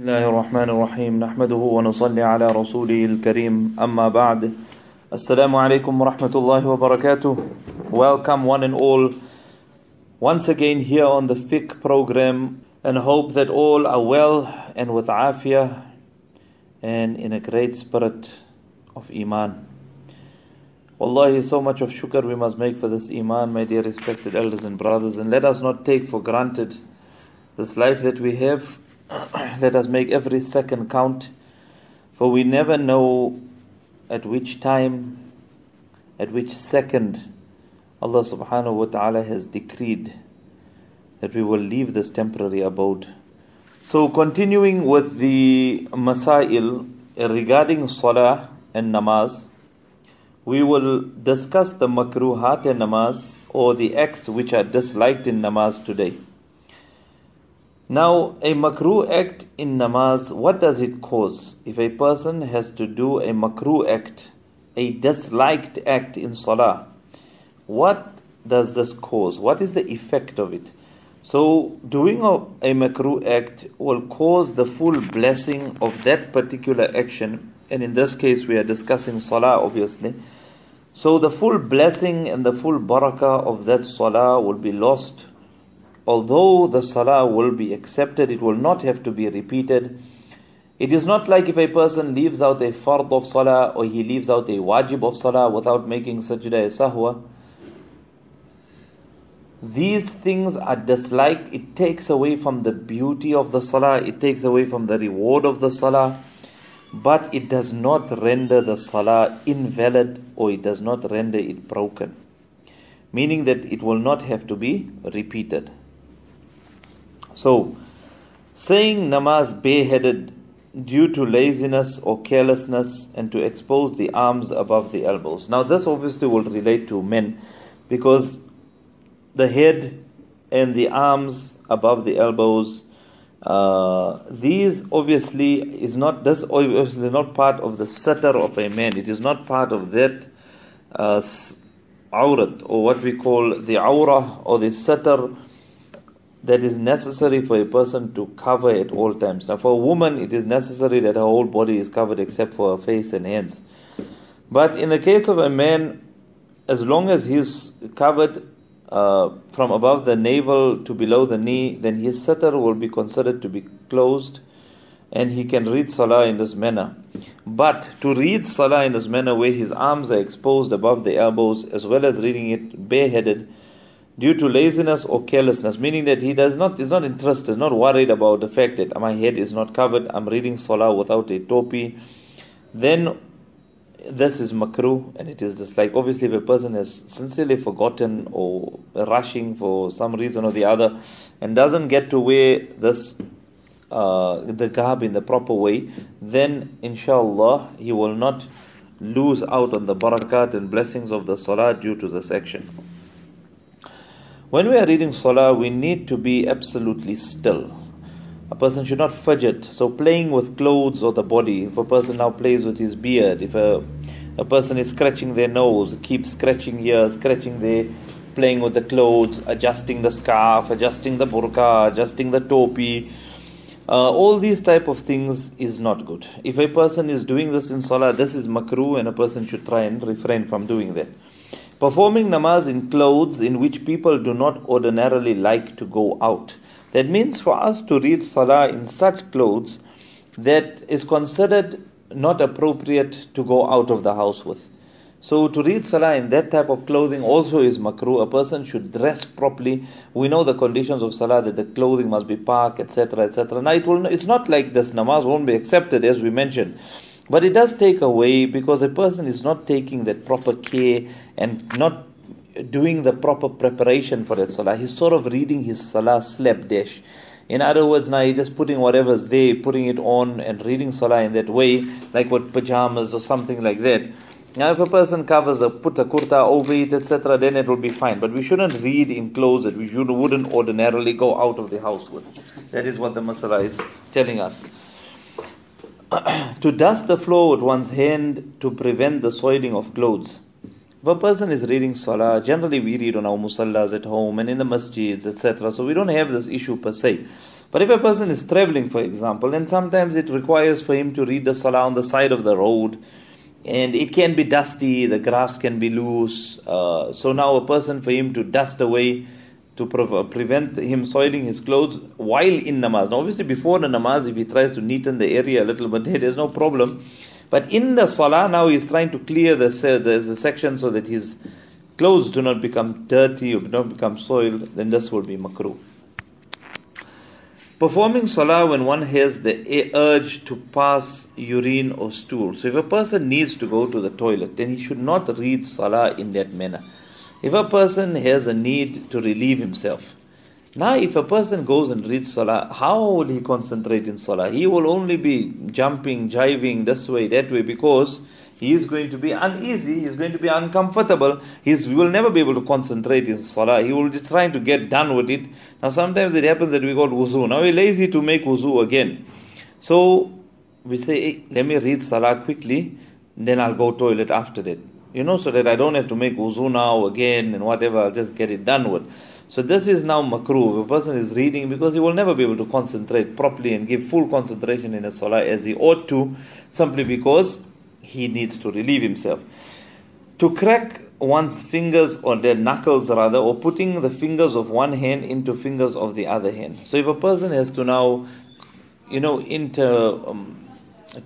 بسم الله الرحمن الرحيم نحمده ونصلي على رسوله الكريم أما بعد السلام عليكم ورحمة الله وبركاته Welcome one and all once again here on the fiqh program and hope that all are well and with afiyah and in a great spirit of iman Wallahi so much of shukr we must make for this iman my dear respected elders and brothers and let us not take for granted this life that we have let us make every second count, for we never know at which time, at which second Allah subhanahu wa ta'ala has decreed that we will leave this temporary abode. So, continuing with the Masail regarding Salah and Namaz, we will discuss the makruhat and namaz or the acts which are disliked in namaz today. Now, a makruh act in namaz, what does it cause? If a person has to do a makruh act, a disliked act in salah, what does this cause? What is the effect of it? So, doing a, makruh act will cause the full blessing of that particular action, and in this case, we are discussing salah, obviously. So, the full blessing and the full barakah of that salah will be lost although the salah will be accepted, it will not have to be repeated. It is not like if a person leaves out a fard of salah or he leaves out a wajib of salah without making sajda sahwa. These things are disliked. It takes away from the beauty of the salah, it takes away from the reward of the salah, but it does not render the salah invalid or it does not render it broken. Meaning that it will not have to be repeated. So, saying namaz bareheaded due to laziness or carelessness and to expose the arms above the elbows. Now, this obviously will relate to men because the head and the arms above the elbows. Uh, these obviously is not this obviously not part of the satar of a man. It is not part of that uh, aurat or what we call the aura or the satar that is necessary for a person to cover at all times. Now, for a woman, it is necessary that her whole body is covered except for her face and hands. But in the case of a man, as long as he is covered uh, from above the navel to below the knee, then his satar will be considered to be closed and he can read salah in this manner. But to read salah in this manner where his arms are exposed above the elbows as well as reading it bareheaded, due to laziness or carelessness, meaning that he does not is not interested, not worried about the fact that my head is not covered, I'm reading salah without a topi, then this is makruh and it is just like obviously if a person has sincerely forgotten or rushing for some reason or the other and doesn't get to wear this uh, the garb in the proper way, then inshallah he will not lose out on the barakat and blessings of the salah due to this action. When we are reading Salah, we need to be absolutely still. A person should not fidget. So, playing with clothes or the body, if a person now plays with his beard, if a, a person is scratching their nose, keep scratching here, scratching there, playing with the clothes, adjusting the scarf, adjusting the burqa, adjusting the topi, uh, all these type of things is not good. If a person is doing this in Salah, this is makruh and a person should try and refrain from doing that. Performing namaz in clothes in which people do not ordinarily like to go out. That means for us to read salah in such clothes that is considered not appropriate to go out of the house with. So to read salah in that type of clothing also is makruh. A person should dress properly. We know the conditions of salah that the clothing must be pak, etc., etc. Now it will. It's not like this namaz won't be accepted as we mentioned. But it does take away because a person is not taking that proper care and not doing the proper preparation for that salah. He's sort of reading his salah slapdash. In other words, now he's just putting whatever's there, putting it on and reading salah in that way, like what pajamas or something like that. Now, if a person covers a put a kurta over it, etc., then it will be fine. But we shouldn't read in clothes that we should, wouldn't ordinarily go out of the house with. That is what the masala is telling us. to dust the floor with one's hand to prevent the soiling of clothes. If a person is reading salah, generally we read on our musallas at home and in the masjids, etc. So we don't have this issue per se. But if a person is traveling, for example, and sometimes it requires for him to read the salah on the side of the road, and it can be dusty, the grass can be loose. Uh, so now a person for him to dust away to pre- prevent him soiling his clothes while in namaz. Now, obviously, before the namaz, if he tries to neaten the area a little bit, there's no problem. But in the salah, now he's trying to clear the, the, the section so that his clothes do not become dirty or do not become soiled, then this would be makruh. Performing salah when one has the urge to pass urine or stool. So if a person needs to go to the toilet, then he should not read salah in that manner. If a person has a need to relieve himself, now if a person goes and reads salah, how will he concentrate in salah? He will only be jumping, jiving this way, that way, because he is going to be uneasy, he is going to be uncomfortable, he will never be able to concentrate in salah. He will be trying to get done with it. Now sometimes it happens that we got wuzu. Now we're lazy to make wuzu again. So we say, hey, let me read salah quickly, then I'll go toilet after that. You know, so that I don't have to make wuzu now again and whatever, I'll just get it done with. So this is now makruh. If a person is reading because he will never be able to concentrate properly and give full concentration in a salah as he ought to, simply because he needs to relieve himself. To crack one's fingers or their knuckles rather, or putting the fingers of one hand into fingers of the other hand. So if a person has to now, you know, inter um,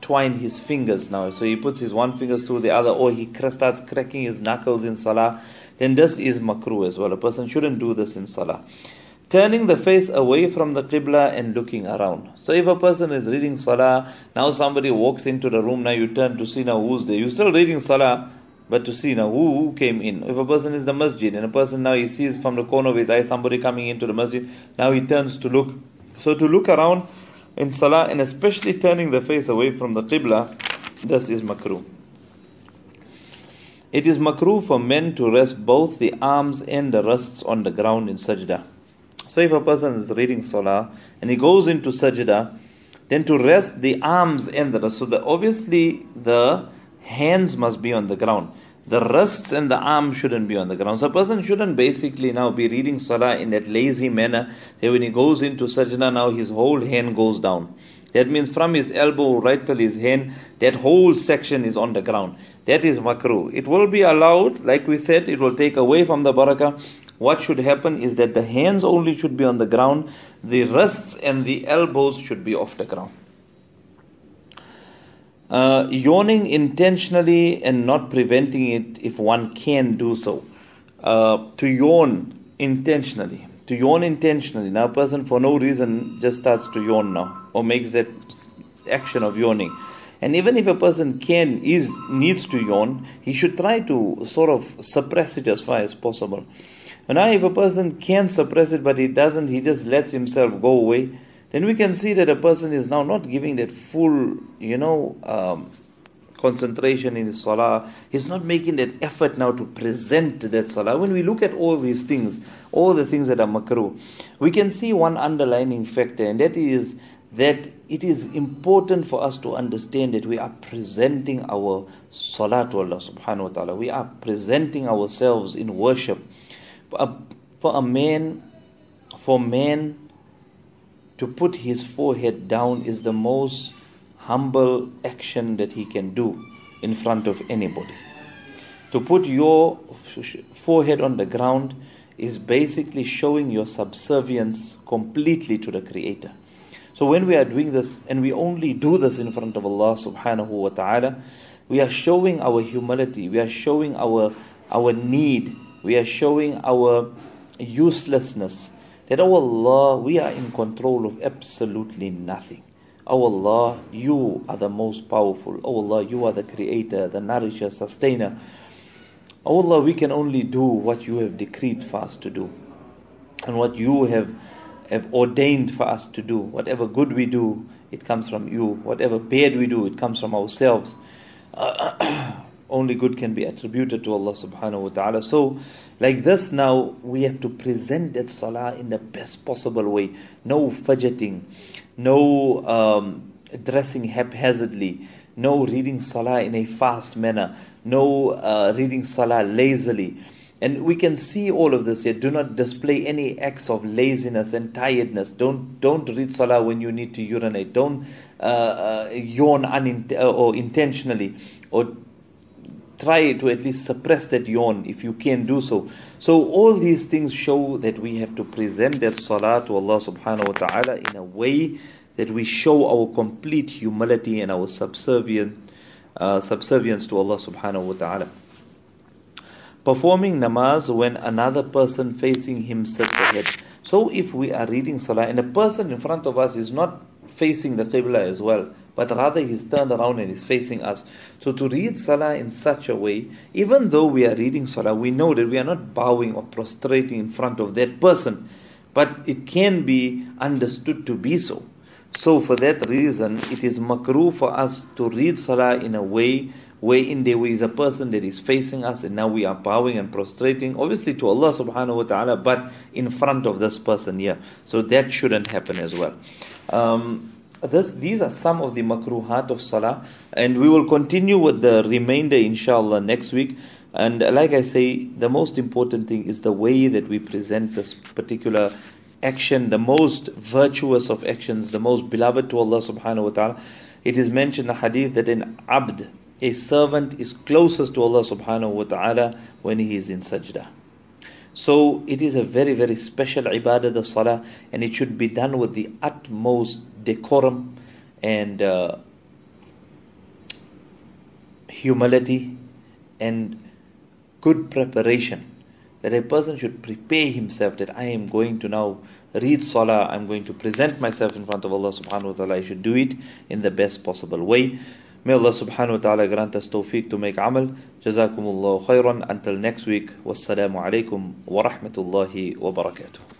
twine his fingers now, so he puts his one fingers through the other, or he starts cracking his knuckles in salah, then this is makruh as well. A person shouldn't do this in salah. Turning the face away from the qibla and looking around. So if a person is reading salah, now somebody walks into the room, now you turn to see now who's there. You're still reading salah, but to see now who, who came in. If a person is the masjid and a person now he sees from the corner of his eye somebody coming into the masjid, now he turns to look. So to look around in salah and especially turning the face away from the qibla, this is makruh. It is makruh for men to rest both the arms and the wrists on the ground in sajda. So if a person is reading salah and he goes into sajda, then to rest the arms and the wrists. So the, obviously the hands must be on the ground. The wrists and the arms shouldn't be on the ground. So a person shouldn't basically now be reading salah in that lazy manner that when he goes into sajda now his whole hand goes down. That means from his elbow right till his hand, that whole section is on the ground. That is makruh. It will be allowed, like we said, it will take away from the barakah. What should happen is that the hands only should be on the ground, the wrists and the elbows should be off the ground. Uh, yawning intentionally and not preventing it if one can do so. Uh, to yawn intentionally. To yawn intentionally. Now, a person for no reason just starts to yawn now or makes that action of yawning. And even if a person can is needs to yawn, he should try to sort of suppress it as far as possible. And now if a person can suppress it but he doesn't, he just lets himself go away, then we can see that a person is now not giving that full, you know, um, concentration in his salah. He's not making that effort now to present that salah. When we look at all these things, all the things that are makruh, we can see one underlining factor, and that is that it is important for us to understand that we are presenting our salah to Allah subhanahu wa ta'ala. We are presenting ourselves in worship. For a man, for man to put his forehead down is the most humble action that he can do in front of anybody. To put your forehead on the ground is basically showing your subservience completely to the Creator. So when we are doing this, and we only do this in front of Allah subhanahu wa ta'ala, we are showing our humility, we are showing our, our need, we are showing our uselessness. That, oh Allah, we are in control of absolutely nothing. Oh Allah, you are the most powerful. Oh Allah, you are the creator, the nourisher, sustainer. Oh Allah, we can only do what you have decreed for us to do. And what you have have ordained for us to do. Whatever good we do, it comes from you. Whatever bad we do, it comes from ourselves. Uh, only good can be attributed to Allah subhanahu wa ta'ala. So, like this now, we have to present that salah in the best possible way. No fidgeting, no um, dressing haphazardly, no reading salah in a fast manner, no uh, reading salah lazily And we can see all of this here. Do not display any acts of laziness and tiredness. Don't don't read salah when you need to urinate. Don't uh, uh, yawn unint- uh, or intentionally, or try to at least suppress that yawn if you can do so. So all these things show that we have to present that salah to Allah subhanahu wa ta'ala in a way that we show our complete humility and our subservient, uh, subservience to Allah subhanahu wa ta'ala. Performing namaz when another person facing him sits ahead. So if we are reading salah and a person in front of us is not facing the qibla as well, but rather he's turned around and is facing us. So to read salah in such a way, even though we are reading salah, we know that we are not bowing or prostrating in front of that person, but it can be understood to be so. So for that reason, it is makruh for us to read salah in a way wherein there is a person that is facing us and now we are bowing and prostrating, obviously to Allah subhanahu wa ta'ala, but in front of this person here. So that shouldn't happen as well. Um, this, these are some of the makruhat of salah, and we will continue with the remainder inshallah next week. And like I say, the most important thing is the way that we present this particular action, the most virtuous of actions, the most beloved to Allah subhanahu wa ta'ala. It is mentioned in the hadith that an abd, a servant, is closest to Allah subhanahu wa ta'ala when he is in sajdah. So it is a very, very special ibadah, the salah, and it should be done with the utmost decorum and uh, humility and good preparation. That a person should prepare himself that I am going to now read salah, I'm going to present myself in front of Allah subhanahu wa ta'ala. I should do it in the best possible way. May Allah subhanahu wa ta'ala grant us tawfiq to make amal. Jazakumullahu khairan. Until next week. Wassalamu alaikum wa rahmatullahi wa barakatuh.